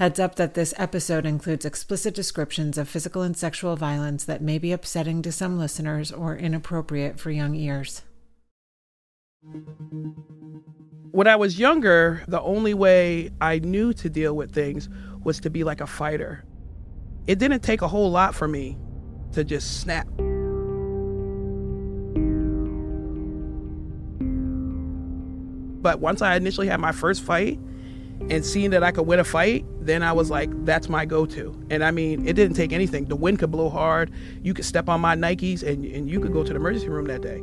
Heads up that this episode includes explicit descriptions of physical and sexual violence that may be upsetting to some listeners or inappropriate for young ears. When I was younger, the only way I knew to deal with things was to be like a fighter. It didn't take a whole lot for me to just snap. But once I initially had my first fight and seeing that I could win a fight, then I was like, that's my go to. And I mean, it didn't take anything. The wind could blow hard. You could step on my Nikes and, and you could go to the emergency room that day.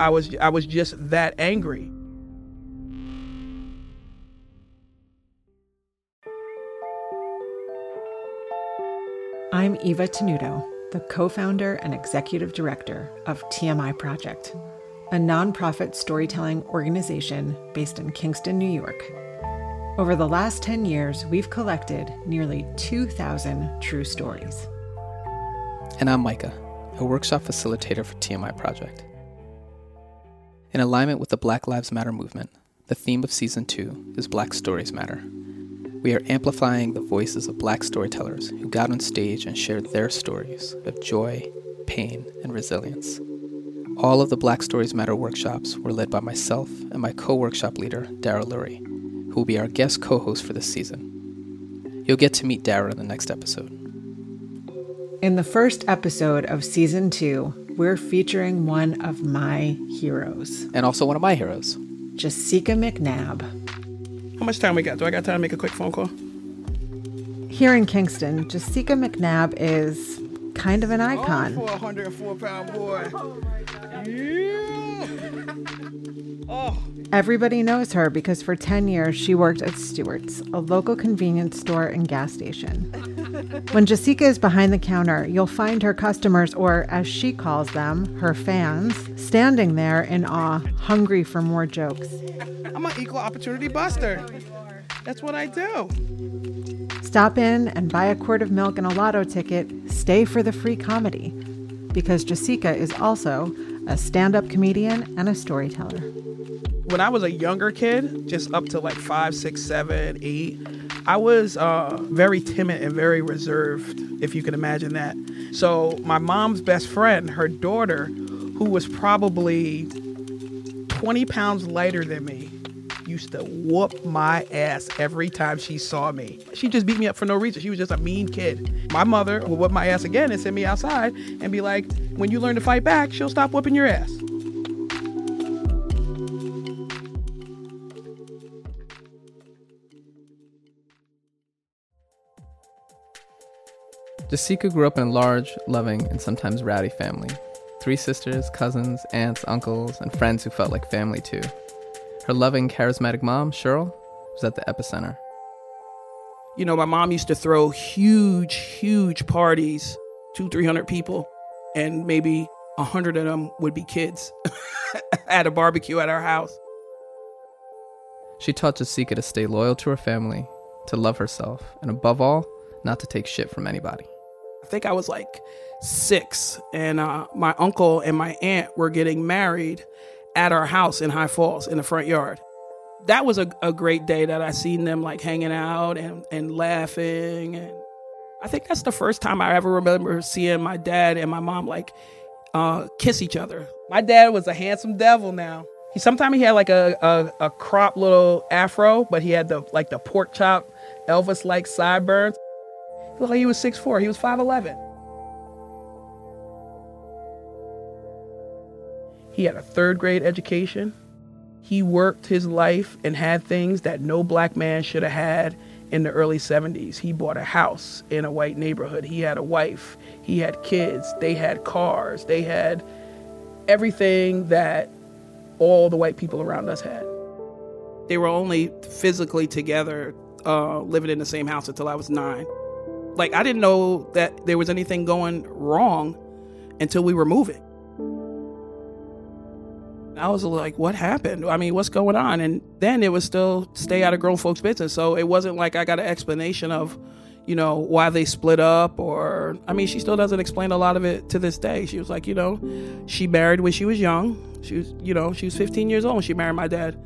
I was I was just that angry. I'm Eva Tenuto, the co founder and executive director of TMI Project, a nonprofit storytelling organization based in Kingston, New York. Over the last 10 years, we've collected nearly 2,000 true stories. And I'm Micah, a workshop facilitator for TMI Project. In alignment with the Black Lives Matter movement, the theme of season two is Black Stories Matter. We are amplifying the voices of Black storytellers who got on stage and shared their stories of joy, pain, and resilience. All of the Black Stories Matter workshops were led by myself and my co workshop leader, Dara Lurie, who will be our guest co host for this season. You'll get to meet Dara in the next episode. In the first episode of season two, we're featuring one of my heroes, And also one of my heroes. Jessica McNabb. How much time we got? Do I got time to make a quick phone call? Here in Kingston, Jessica McNabb is kind of an oh, icon. Oh, for a 104 pound boy. Oh yeah. oh. Everybody knows her because for 10 years she worked at Stewart's, a local convenience store and gas station. when Jessica is behind the counter, you'll find her customers, or as she calls them, her fans, standing there in awe, hungry for more jokes. I'm an equal opportunity buster. That's what I do. Stop in and buy a quart of milk and a lotto ticket. Stay for the free comedy. Because Jessica is also a stand up comedian and a storyteller. When I was a younger kid, just up to like five, six, seven, eight, I was uh, very timid and very reserved, if you can imagine that. So, my mom's best friend, her daughter, who was probably 20 pounds lighter than me, used to whoop my ass every time she saw me. She just beat me up for no reason. She was just a mean kid. My mother would whoop my ass again and send me outside and be like, when you learn to fight back, she'll stop whooping your ass. Jessica grew up in a large, loving, and sometimes rowdy family. Three sisters, cousins, aunts, uncles, and friends who felt like family too. Her loving, charismatic mom, Shirley, was at the epicenter. You know, my mom used to throw huge, huge parties, two, three hundred people, and maybe a hundred of them would be kids at a barbecue at our house. She taught Jessica to stay loyal to her family, to love herself, and above all, not to take shit from anybody. I think I was like six, and uh, my uncle and my aunt were getting married at our house in High Falls in the front yard. That was a, a great day that I seen them like hanging out and, and laughing. And I think that's the first time I ever remember seeing my dad and my mom like uh, kiss each other. My dad was a handsome devil now. He sometimes he had like a, a, a crop little afro, but he had the like the pork chop Elvis like sideburns. Looked like he was 6'4, he was 5'11. He had a third grade education. He worked his life and had things that no black man should have had in the early 70s. He bought a house in a white neighborhood. He had a wife. He had kids. They had cars. They had everything that all the white people around us had. They were only physically together, uh, living in the same house until I was nine. Like, I didn't know that there was anything going wrong until we were moving. I was like, what happened? I mean, what's going on? And then it was still stay out of grown folks' business. So it wasn't like I got an explanation of, you know, why they split up or, I mean, she still doesn't explain a lot of it to this day. She was like, you know, she married when she was young. She was, you know, she was 15 years old when she married my dad.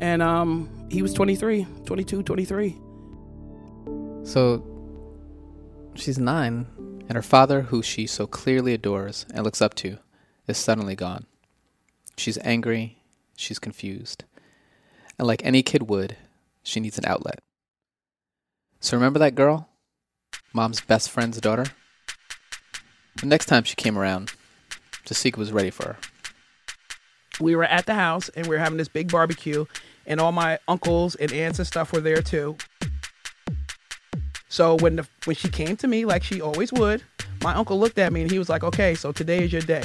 And um, he was 23, 22, 23. So she's nine, and her father, who she so clearly adores and looks up to, is suddenly gone. She's angry, she's confused, and like any kid would, she needs an outlet. So remember that girl? Mom's best friend's daughter? The next time she came around, Jessica was ready for her. We were at the house and we were having this big barbecue, and all my uncles and aunts and stuff were there too. So when the when she came to me like she always would, my uncle looked at me and he was like, "Okay, so today is your day."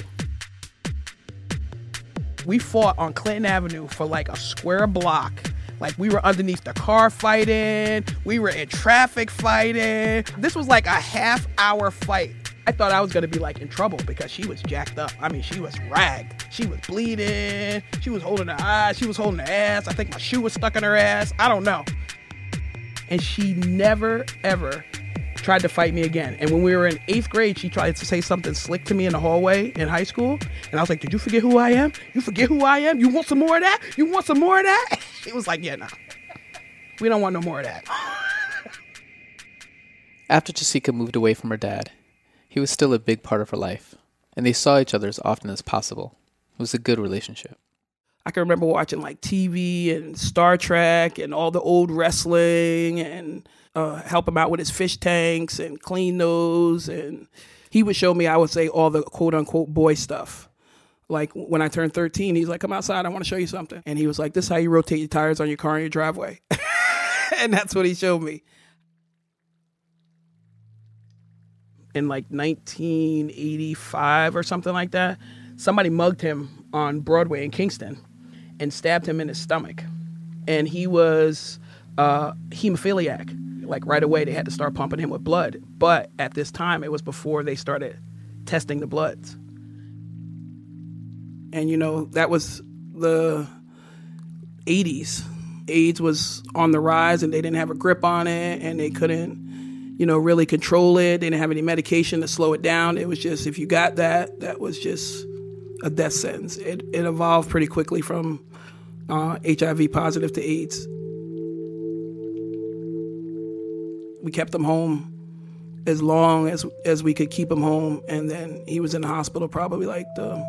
We fought on Clinton Avenue for like a square block. Like we were underneath the car fighting, we were in traffic fighting. This was like a half hour fight. I thought I was gonna be like in trouble because she was jacked up. I mean, she was ragged. She was bleeding. She was holding her eyes. She was holding her ass. I think my shoe was stuck in her ass. I don't know and she never ever tried to fight me again. And when we were in eighth grade, she tried to say something slick to me in the hallway in high school. And I was like, Did you forget who I am? You forget who I am? You want some more of that? You want some more of that? She was like, Yeah, nah. We don't want no more of that. After Jessica moved away from her dad, he was still a big part of her life, and they saw each other as often as possible. It was a good relationship. I can remember watching like TV and Star Trek and all the old wrestling and uh, help him out with his fish tanks and clean those. And he would show me, I would say, all the quote unquote boy stuff. Like when I turned 13, he's like, come outside, I want to show you something. And he was like, this is how you rotate your tires on your car in your driveway. and that's what he showed me. In like 1985 or something like that, somebody mugged him on Broadway in Kingston and stabbed him in his stomach. And he was uh, hemophiliac. Like right away, they had to start pumping him with blood. But at this time, it was before they started testing the bloods. And you know, that was the 80s. AIDS was on the rise and they didn't have a grip on it and they couldn't, you know, really control it. They didn't have any medication to slow it down. It was just, if you got that, that was just a death sentence. It, it evolved pretty quickly from uh, HIV positive to AIDS. We kept him home as long as as we could keep him home, and then he was in the hospital probably like the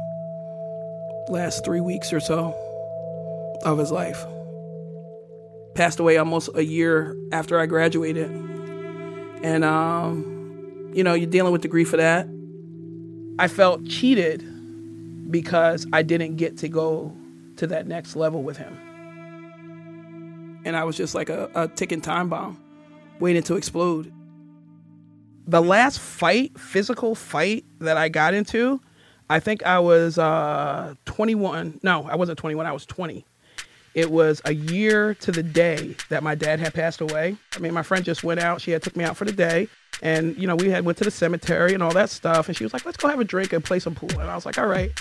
last three weeks or so of his life. Passed away almost a year after I graduated, and um, you know you're dealing with the grief of that. I felt cheated because I didn't get to go to that next level with him. And I was just like a, a ticking time bomb waiting to explode. The last fight, physical fight that I got into, I think I was uh, 21. No, I wasn't 21, I was 20. It was a year to the day that my dad had passed away. I mean, my friend just went out. She had took me out for the day. And, you know, we had went to the cemetery and all that stuff. And she was like, let's go have a drink and play some pool. And I was like, all right.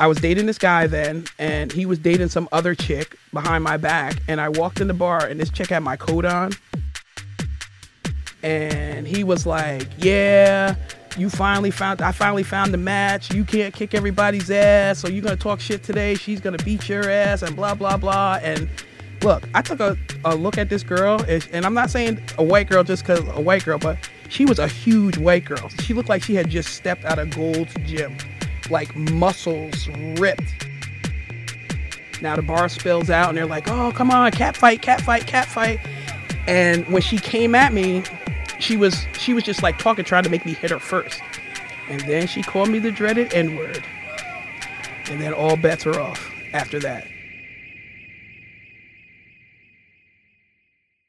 I was dating this guy then, and he was dating some other chick behind my back. And I walked in the bar, and this chick had my coat on. And he was like, Yeah, you finally found, I finally found the match. You can't kick everybody's ass. So you're to talk shit today. She's to beat your ass, and blah, blah, blah. And look, I took a, a look at this girl, and I'm not saying a white girl just because a white girl, but she was a huge white girl. She looked like she had just stepped out of Gold's Gym like muscles ripped. Now the bar spills out and they're like, oh, come on, cat fight, cat fight, cat fight. And when she came at me, she was she was just like talking, trying to make me hit her first. And then she called me the dreaded N-word. And then all bets are off after that.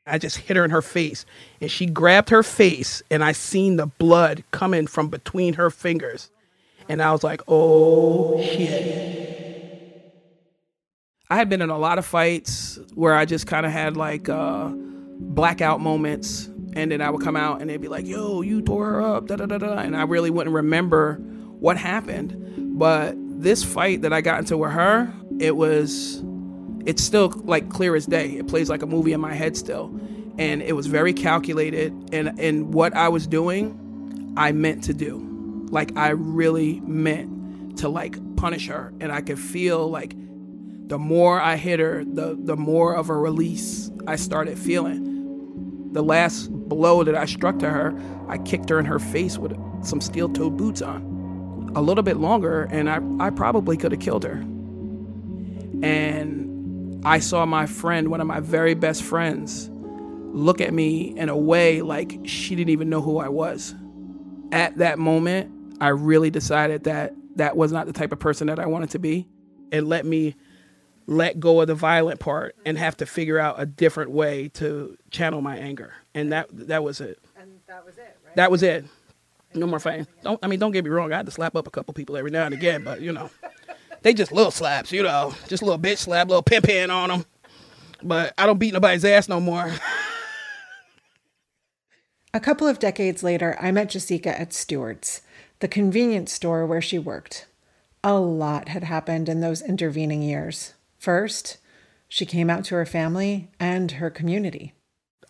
I just hit her in her face and she grabbed her face and I seen the blood coming from between her fingers. And I was like, oh shit. I had been in a lot of fights where I just kind of had like uh, blackout moments. And then I would come out and they'd be like, yo, you tore her up, da da da da. And I really wouldn't remember what happened. But this fight that I got into with her, it was, it's still like clear as day. It plays like a movie in my head still. And it was very calculated. And, and what I was doing, I meant to do like I really meant to like punish her and I could feel like the more I hit her the the more of a release I started feeling the last blow that I struck to her, I kicked her in her face with some steel toed boots on. A little bit longer, and I, I probably could have killed her. And I saw my friend, one of my very best friends, look at me in a way like she didn't even know who I was. At that moment, I really decided that that was not the type of person that I wanted to be. It let me let go of the violent part and have to figure out a different way to channel my anger. And that that was it. And that was it, right? That was it. No more fighting. Don't I mean don't get me wrong, I had to slap up a couple people every now and again, but you know. They just little slaps, you know. Just a little bitch slap, little pimp hand on them. But I don't beat nobody's ass no more. A couple of decades later, I met Jessica at Stewart's, the convenience store where she worked. A lot had happened in those intervening years. First, she came out to her family and her community.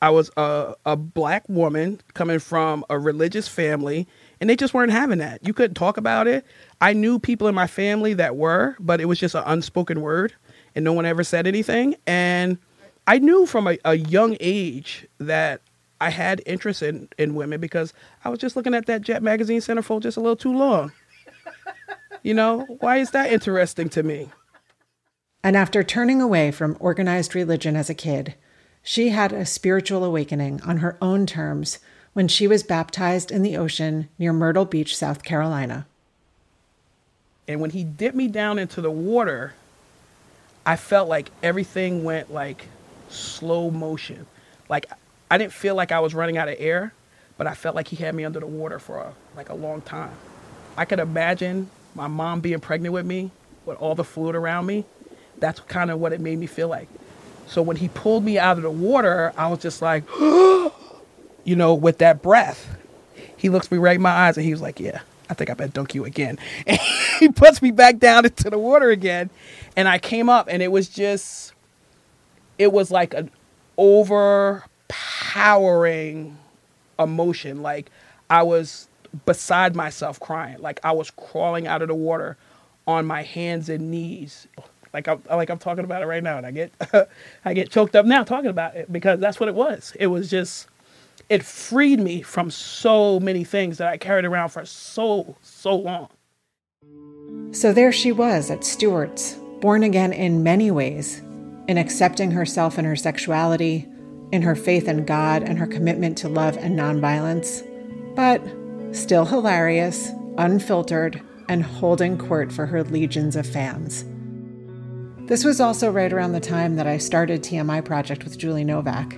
I was a, a black woman coming from a religious family, and they just weren't having that. You couldn't talk about it. I knew people in my family that were, but it was just an unspoken word, and no one ever said anything. And I knew from a, a young age that I had interest in, in women because I was just looking at that Jet Magazine centerfold just a little too long. you know, why is that interesting to me? And after turning away from organized religion as a kid, she had a spiritual awakening on her own terms when she was baptized in the ocean near Myrtle Beach, South Carolina. And when he dipped me down into the water, I felt like everything went like slow motion. Like I didn't feel like I was running out of air, but I felt like he had me under the water for a, like a long time. I could imagine my mom being pregnant with me with all the fluid around me. That's kind of what it made me feel like. So when he pulled me out of the water, I was just like, you know, with that breath. He looks me right in my eyes and he was like, Yeah, I think I better dunk you again. And he puts me back down into the water again. And I came up and it was just, it was like an over Powering emotion. Like I was beside myself crying. Like I was crawling out of the water on my hands and knees. Like I'm like I'm talking about it right now, and I get I get choked up now talking about it because that's what it was. It was just it freed me from so many things that I carried around for so so long. So there she was at Stewart's, born again in many ways, in accepting herself and her sexuality, in her faith in God and her commitment to love and nonviolence, but still hilarious, unfiltered, and holding court for her legions of fans. This was also right around the time that I started TMI Project with Julie Novak.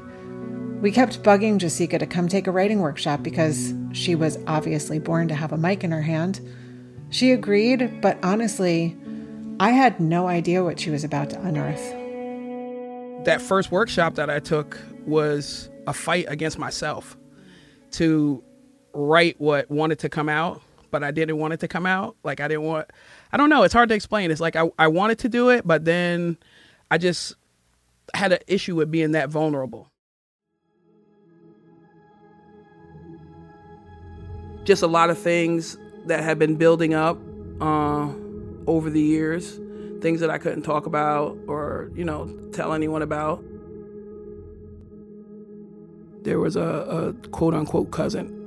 We kept bugging Jessica to come take a writing workshop because she was obviously born to have a mic in her hand. She agreed, but honestly, I had no idea what she was about to unearth. That first workshop that I took was a fight against myself to write what wanted to come out, but I didn't want it to come out. Like I didn't want I don't know, it's hard to explain. It's like I, I wanted to do it, but then I just had an issue with being that vulnerable. Just a lot of things that had been building up uh, over the years, things that I couldn't talk about or, you know, tell anyone about there was a, a quote unquote cousin.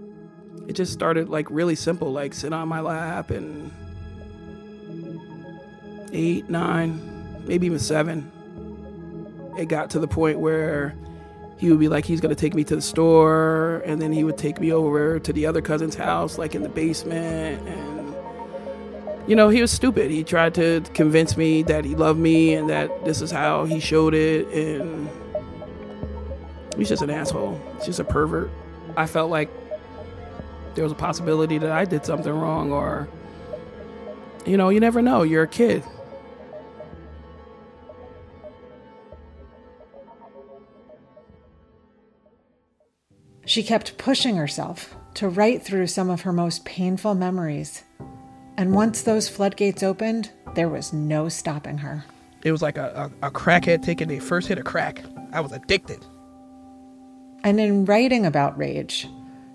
It just started like really simple, like sit on my lap and eight, nine, maybe even seven. It got to the point where he would be like, he's gonna take me to the store, and then he would take me over to the other cousin's house, like in the basement. And, you know, he was stupid. He tried to convince me that he loved me and that this is how he showed it. And He's just an asshole. He's just a pervert. I felt like there was a possibility that I did something wrong, or, you know, you never know. You're a kid. She kept pushing herself to write through some of her most painful memories. And once those floodgates opened, there was no stopping her. It was like a, a, a crackhead taking a first hit of crack. I was addicted. And in writing about rage,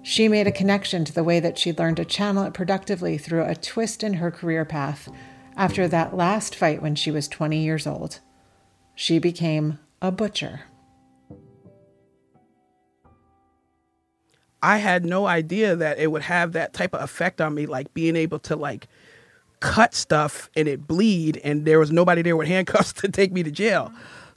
she made a connection to the way that she'd learned to channel it productively through a twist in her career path after that last fight when she was 20 years old. She became a butcher. I had no idea that it would have that type of effect on me, like being able to like cut stuff and it bleed, and there was nobody there with handcuffs to take me to jail.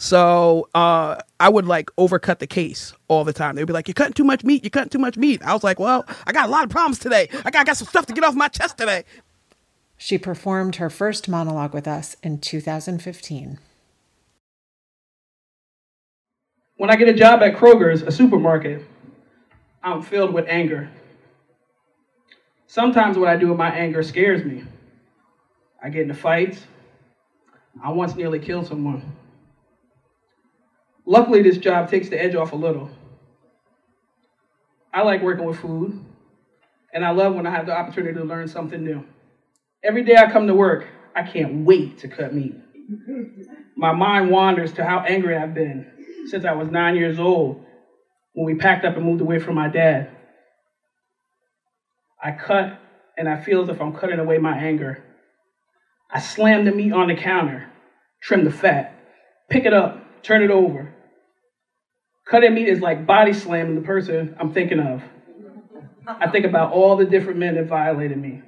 So uh, I would like overcut the case all the time. They'd be like, "You're cutting too much meat. You're cutting too much meat." I was like, "Well, I got a lot of problems today. I got, I got some stuff to get off my chest today." She performed her first monologue with us in 2015. When I get a job at Kroger's, a supermarket, I'm filled with anger. Sometimes what I do with my anger scares me. I get into fights. I once nearly killed someone. Luckily, this job takes the edge off a little. I like working with food, and I love when I have the opportunity to learn something new. Every day I come to work, I can't wait to cut meat. My mind wanders to how angry I've been since I was nine years old when we packed up and moved away from my dad. I cut, and I feel as if I'm cutting away my anger. I slam the meat on the counter, trim the fat, pick it up, turn it over. Cutting meat is like body slamming the person I'm thinking of. I think about all the different men that violated me.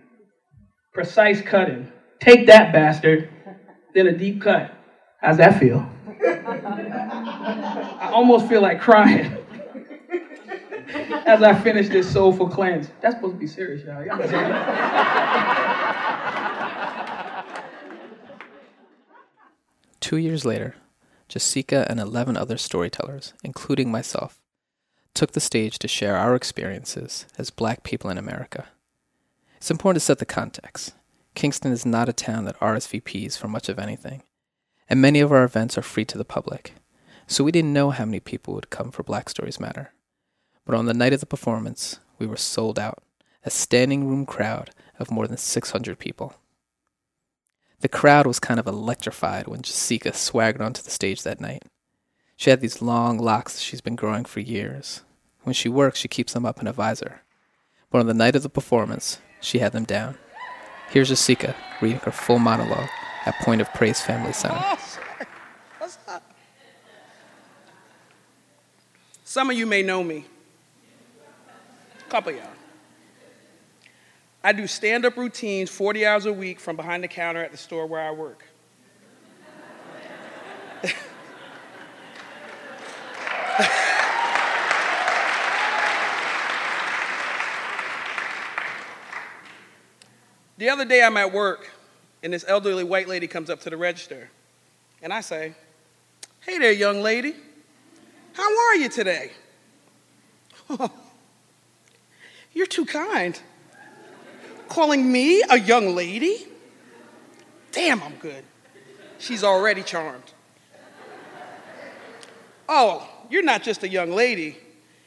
Precise cutting. Take that, bastard. Then a deep cut. How's that feel? I almost feel like crying as I finish this soulful cleanse. That's supposed to be serious, y'all. y'all Two years later, Jessica and 11 other storytellers, including myself, took the stage to share our experiences as black people in America. It's important to set the context. Kingston is not a town that RSVPs for much of anything, and many of our events are free to the public, so we didn't know how many people would come for Black Stories Matter. But on the night of the performance, we were sold out, a standing room crowd of more than 600 people. The crowd was kind of electrified when Jessica swaggered onto the stage that night. She had these long locks that she's been growing for years. When she works, she keeps them up in a visor. But on the night of the performance, she had them down. Here's Jessica reading her full monologue at Point of Praise Family Center. Some of you may know me. A couple y'all. I do stand up routines 40 hours a week from behind the counter at the store where I work. the other day I'm at work and this elderly white lady comes up to the register and I say, Hey there, young lady. How are you today? Oh, you're too kind. Calling me a young lady? Damn, I'm good. She's already charmed. Oh, you're not just a young lady,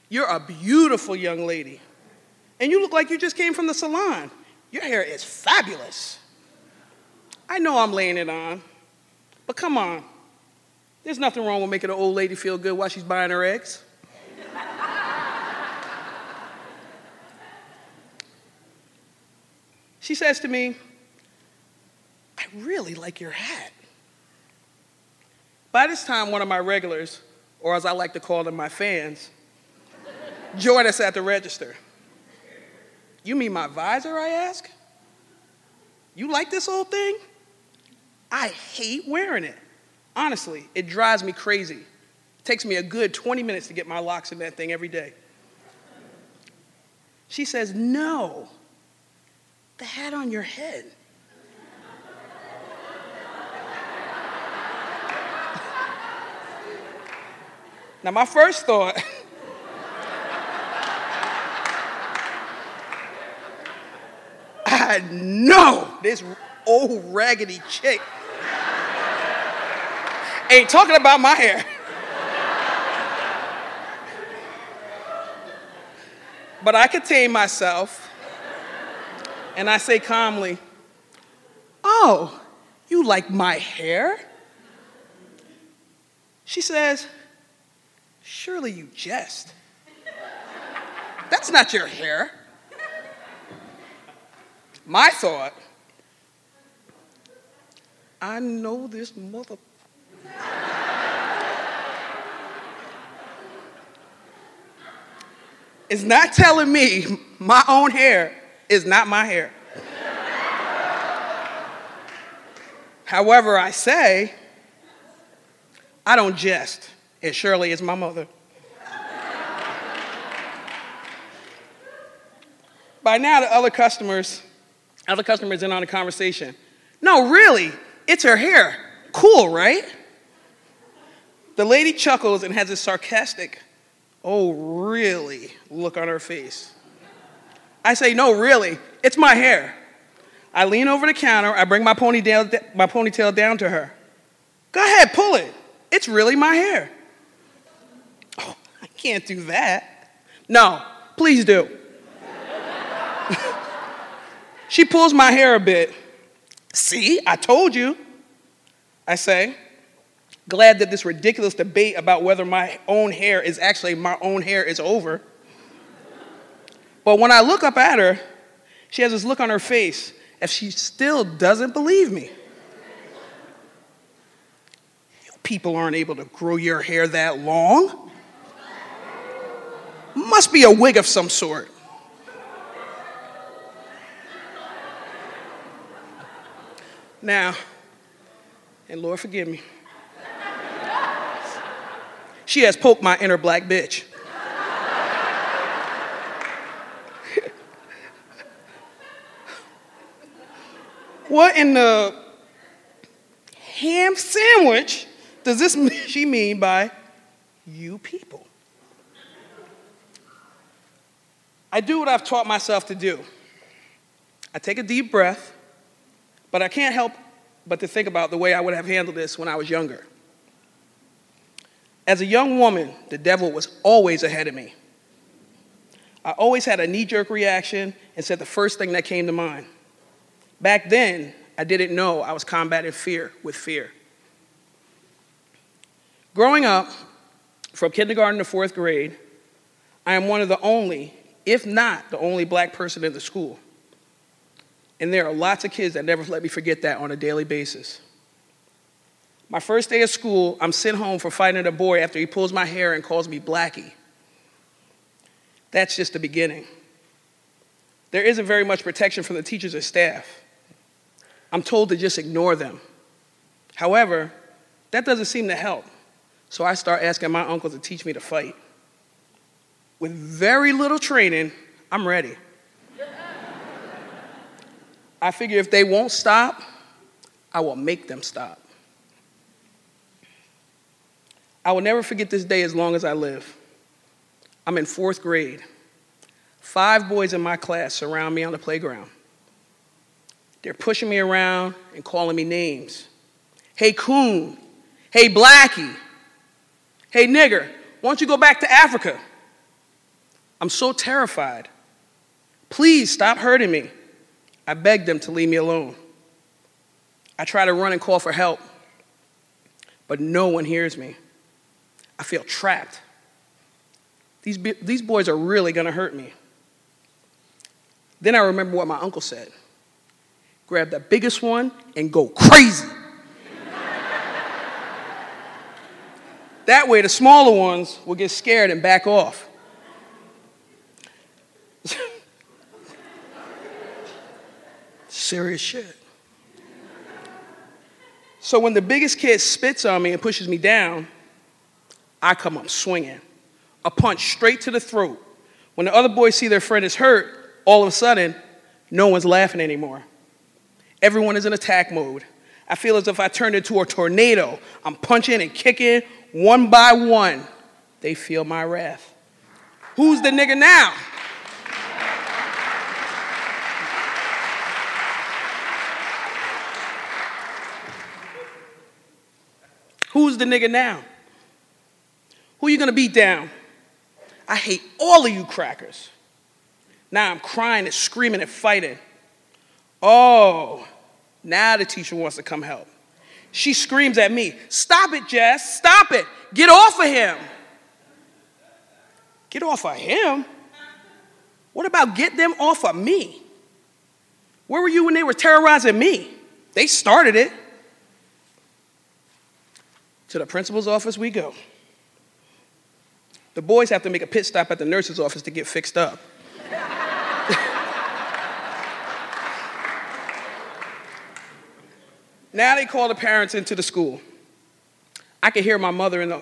you're a beautiful young lady. And you look like you just came from the salon. Your hair is fabulous. I know I'm laying it on, but come on. There's nothing wrong with making an old lady feel good while she's buying her eggs. She says to me, I really like your hat. By this time, one of my regulars, or as I like to call them, my fans, joined us at the register. You mean my visor, I ask? You like this old thing? I hate wearing it. Honestly, it drives me crazy. It takes me a good 20 minutes to get my locks in that thing every day. She says, No, the hat on your head. now, my first thought I know this old raggedy chick ain't talking about my hair. but I contain myself and I say calmly, Oh, you like my hair? She says, Surely you jest. That's not your hair. My thought, I know this mother. is not telling me my own hair is not my hair. However, I say, I don't jest, and Shirley is my mother. By now, the other customers, other customers in on the conversation. No, really, it's her hair. Cool, right? The lady chuckles and has a sarcastic, oh, really look on her face. I say, no, really, it's my hair. I lean over the counter, I bring my ponytail, my ponytail down to her. Go ahead, pull it. It's really my hair. Oh, I can't do that. No, please do. she pulls my hair a bit. See, I told you. I say, glad that this ridiculous debate about whether my own hair is actually my own hair is over. But when I look up at her, she has this look on her face if she still doesn't believe me. People aren't able to grow your hair that long. Must be a wig of some sort. Now, and Lord forgive me, she has poked my inner black bitch. What in the ham sandwich does this she mean by you people? I do what I've taught myself to do. I take a deep breath but I can't help but to think about the way I would have handled this when I was younger. As a young woman, the devil was always ahead of me. I always had a knee jerk reaction and said the first thing that came to mind. Back then, I didn't know I was combating fear with fear. Growing up, from kindergarten to fourth grade, I am one of the only, if not the only, black person in the school. And there are lots of kids that never let me forget that on a daily basis. My first day of school, I'm sent home for fighting a boy after he pulls my hair and calls me Blackie. That's just the beginning. There isn't very much protection from the teachers or staff. I'm told to just ignore them. However, that doesn't seem to help. So I start asking my uncle to teach me to fight. With very little training, I'm ready. I figure if they won't stop, I will make them stop. I will never forget this day as long as I live. I'm in fourth grade. Five boys in my class surround me on the playground. They're pushing me around and calling me names. Hey, coon. Hey, blackie. Hey, nigger. Why don't you go back to Africa? I'm so terrified. Please stop hurting me. I beg them to leave me alone. I try to run and call for help, but no one hears me. I feel trapped. These, these boys are really to hurt me. Then I remember what my uncle said grab the biggest one and go crazy. that way, the smaller ones will get scared and back off. Serious shit. So when the biggest kid spits on me and pushes me down, I come up swinging. A punch straight to the throat. When the other boys see their friend is hurt, all of a sudden, no one's laughing anymore. Everyone is in attack mode. I feel as if I turned into a tornado. I'm punching and kicking one by one. They feel my wrath. Who's the nigga now? Who's the nigga now? Who you gonna beat down? I hate all of you crackers. Now I'm crying and screaming and fighting. Oh, now the teacher wants to come help. She screams at me, Stop it, Jess, stop it. Get off of him. Get off of him? What about get them off of me? Where were you when they were terrorizing me? They started it. To the principal's office we go. The boys have to make a pit stop at the nurse's office to get fixed up. Now they call the parents into the school. I can hear my mother in the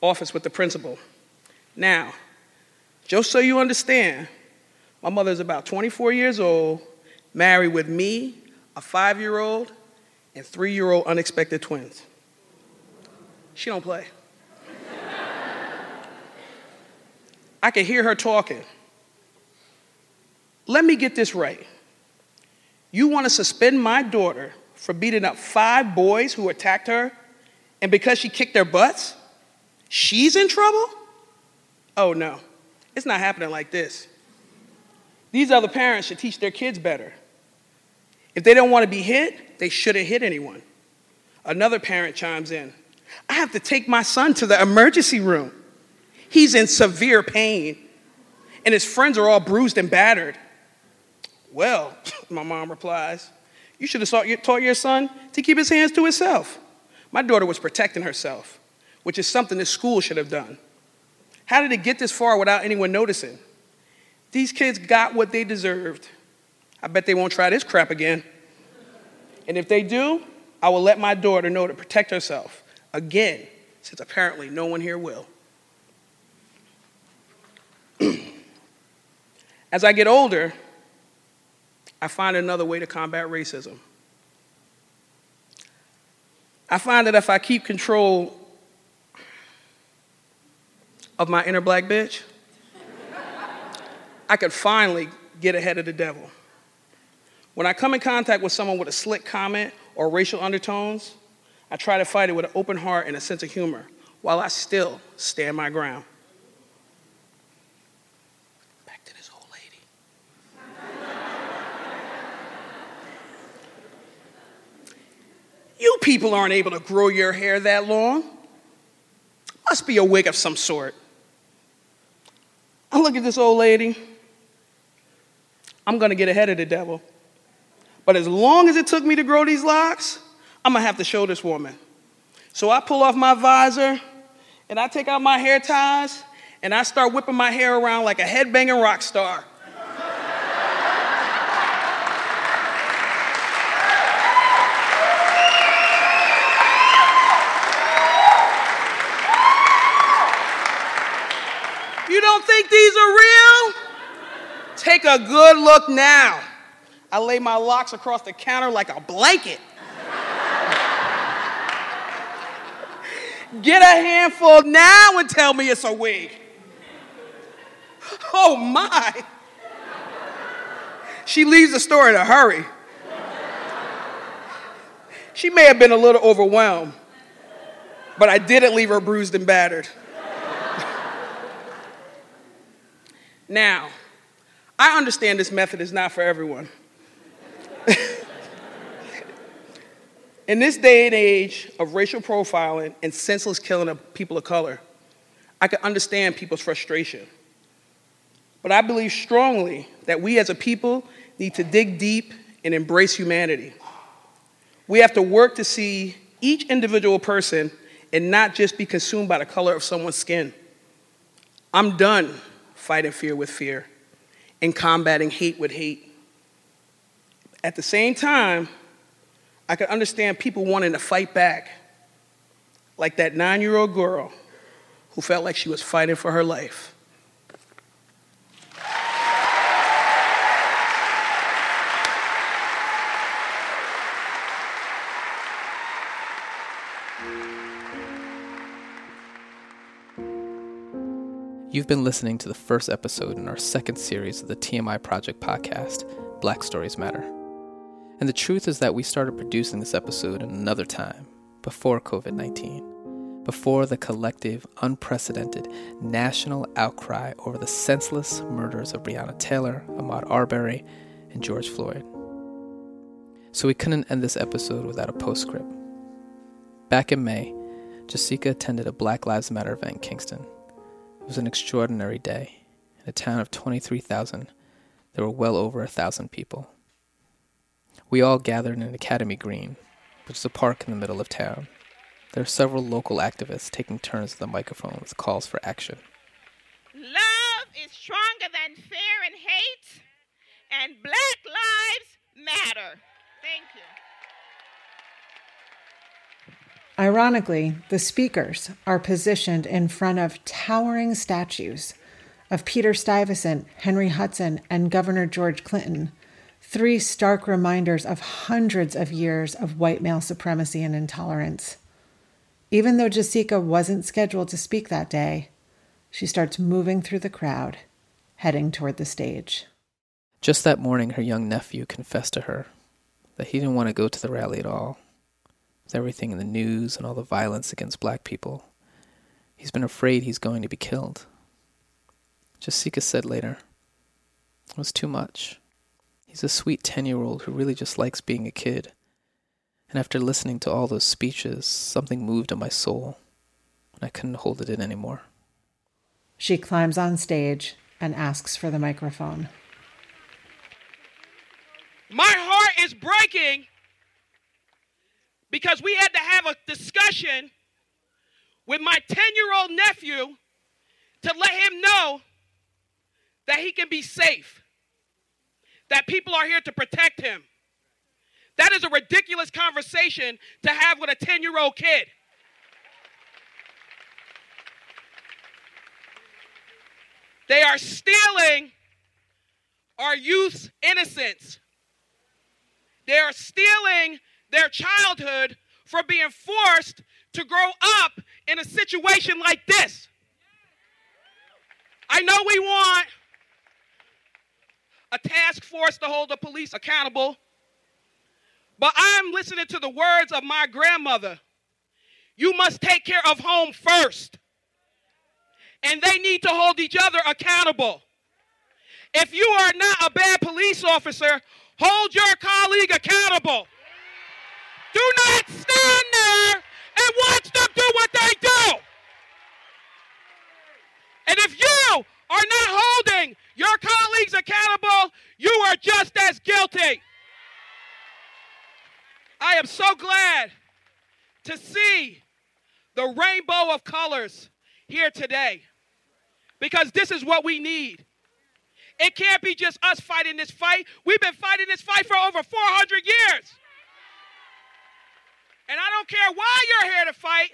office with the principal. Now, just so you understand, my mother is about 24 years old, married with me, a five year old, and three year old unexpected twins. She don't play. I can hear her talking. Let me get this right. You want to suspend my daughter for beating up five boys who attacked her, and because she kicked their butts, she's in trouble? Oh no, it's not happening like this. These other parents should teach their kids better. If they don't want to be hit, they shouldn't hit anyone. Another parent chimes in I have to take my son to the emergency room. He's in severe pain, and his friends are all bruised and battered. Well, my mom replies, you should have taught your son to keep his hands to himself. My daughter was protecting herself, which is something the school should have done. How did it get this far without anyone noticing? These kids got what they deserved. I bet they won't try this crap again. And if they do, I will let my daughter know to protect herself. Again, since apparently no one here will. As I get older, I find another way to combat racism. I find that if I keep control of my inner black bitch, I could finally get ahead of the devil. When I come in contact with someone with a slick comment or racial undertones, I try to fight it with an open heart and a sense of humor while I still stand my ground. Back to this old lady. You people aren't able to grow your hair that long. Must be a wig of some sort. I look at this old lady. I'm gonna get ahead of the devil. But as long as it took me to grow these locks, I'm gonna have to show this woman. So I pull off my visor and I take out my hair ties and I start whipping my hair around like a headbanging rock star. you think these are real? Take a good look now. I lay my locks across the counter like a blanket. Get a handful now and tell me it's a wig. Oh my. She leaves the store in a hurry. She may have been a little overwhelmed, but I didn't leave her bruised and battered. Now, I understand this method is not for everyone. In this day and age of racial profiling and senseless killing of people of color, I can understand people's frustration. But I believe strongly that we as a people need to dig deep and embrace humanity. We have to work to see each individual person and not just be consumed by the color of someone's skin. I'm done fighting fear with fear and combating hate with hate. At the same time, I could understand people wanting to fight back, like that nine year old girl who felt like she was fighting for her life. You've been listening to the first episode in our second series of the TMI Project podcast, Black Stories Matter. And the truth is that we started producing this episode in another time, before COVID 19, before the collective, unprecedented national outcry over the senseless murders of Breonna Taylor, Ahmaud Arbery, and George Floyd. So we couldn't end this episode without a postscript. Back in May, Jessica attended a Black Lives Matter event in Kingston. It was an extraordinary day. In a town of 23,000, there were well over a thousand people. We all gathered in Academy Green, which is a park in the middle of town. There are several local activists taking turns at the microphone with calls for action. Love is stronger than fear and hate, and Black Lives Matter. Thank you. Ironically, the speakers are positioned in front of towering statues of Peter Stuyvesant, Henry Hudson, and Governor George Clinton, three stark reminders of hundreds of years of white male supremacy and intolerance. Even though Jessica wasn't scheduled to speak that day, she starts moving through the crowd, heading toward the stage. Just that morning, her young nephew confessed to her that he didn't want to go to the rally at all. With everything in the news and all the violence against black people, he's been afraid he's going to be killed. Jessica said later, It was too much. He's a sweet 10 year old who really just likes being a kid. And after listening to all those speeches, something moved in my soul, and I couldn't hold it in anymore. She climbs on stage and asks for the microphone. My heart is breaking because we had to have a discussion with my 10 year old nephew to let him know that he can be safe, that people are here to protect him. That is a ridiculous conversation to have with a 10 year old kid. They are stealing our youth's innocence. They are stealing their childhood for being forced to grow up in a situation like this. I know we want a task force to hold the police accountable, but I'm listening to the words of my grandmother. You must take care of home first and they need to hold each other accountable. If you are not a bad police officer, hold your colleague accountable. Do not stand there and watch them do what they do. And if you are not holding your colleagues accountable, you are just as guilty. I am so glad to see the rainbow of colors here today because this is what we need. It can't be just us fighting this fight. We've been fighting this fight for over 400 years. And I don't care why you're here to fight,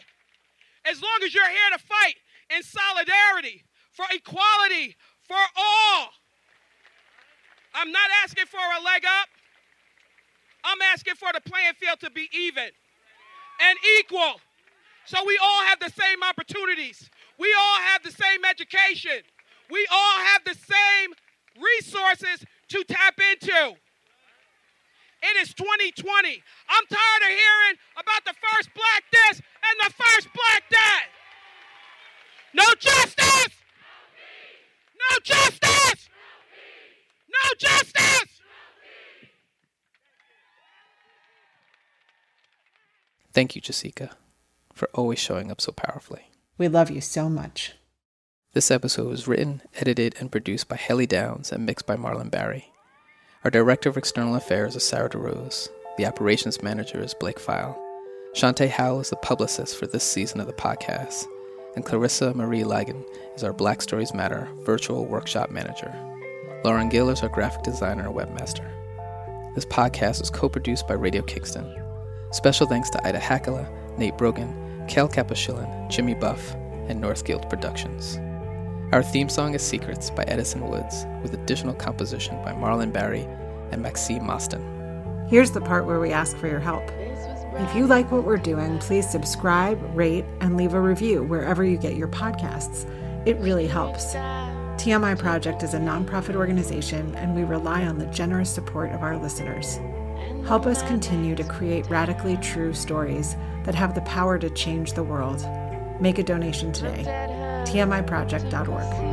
as long as you're here to fight in solidarity, for equality, for all. I'm not asking for a leg up. I'm asking for the playing field to be even and equal. So we all have the same opportunities. We all have the same education. We all have the same resources to tap into. It is 2020. I'm tired of hearing about the first black this and the first black that. No justice! No justice! No justice! Thank you, Jessica, for always showing up so powerfully. We love you so much. This episode was written, edited, and produced by Haley Downs and mixed by Marlon Barry. Our Director of External Affairs is Sarah DeRose. The Operations Manager is Blake File. Shantae Howell is the publicist for this season of the podcast. And Clarissa Marie Lagan is our Black Stories Matter virtual workshop manager. Lauren Gill is our graphic designer and webmaster. This podcast is co produced by Radio Kingston. Special thanks to Ida Hackala, Nate Brogan, Kel Kapashilin, Jimmy Buff, and Northguild Productions. Our theme song is Secrets by Edison Woods, with additional composition by Marlon Barry and Maxime Mostyn. Here's the part where we ask for your help. If you like what we're doing, please subscribe, rate, and leave a review wherever you get your podcasts. It really helps. TMI Project is a nonprofit organization, and we rely on the generous support of our listeners. Help us continue to create radically true stories that have the power to change the world. Make a donation today. TMIproject.org.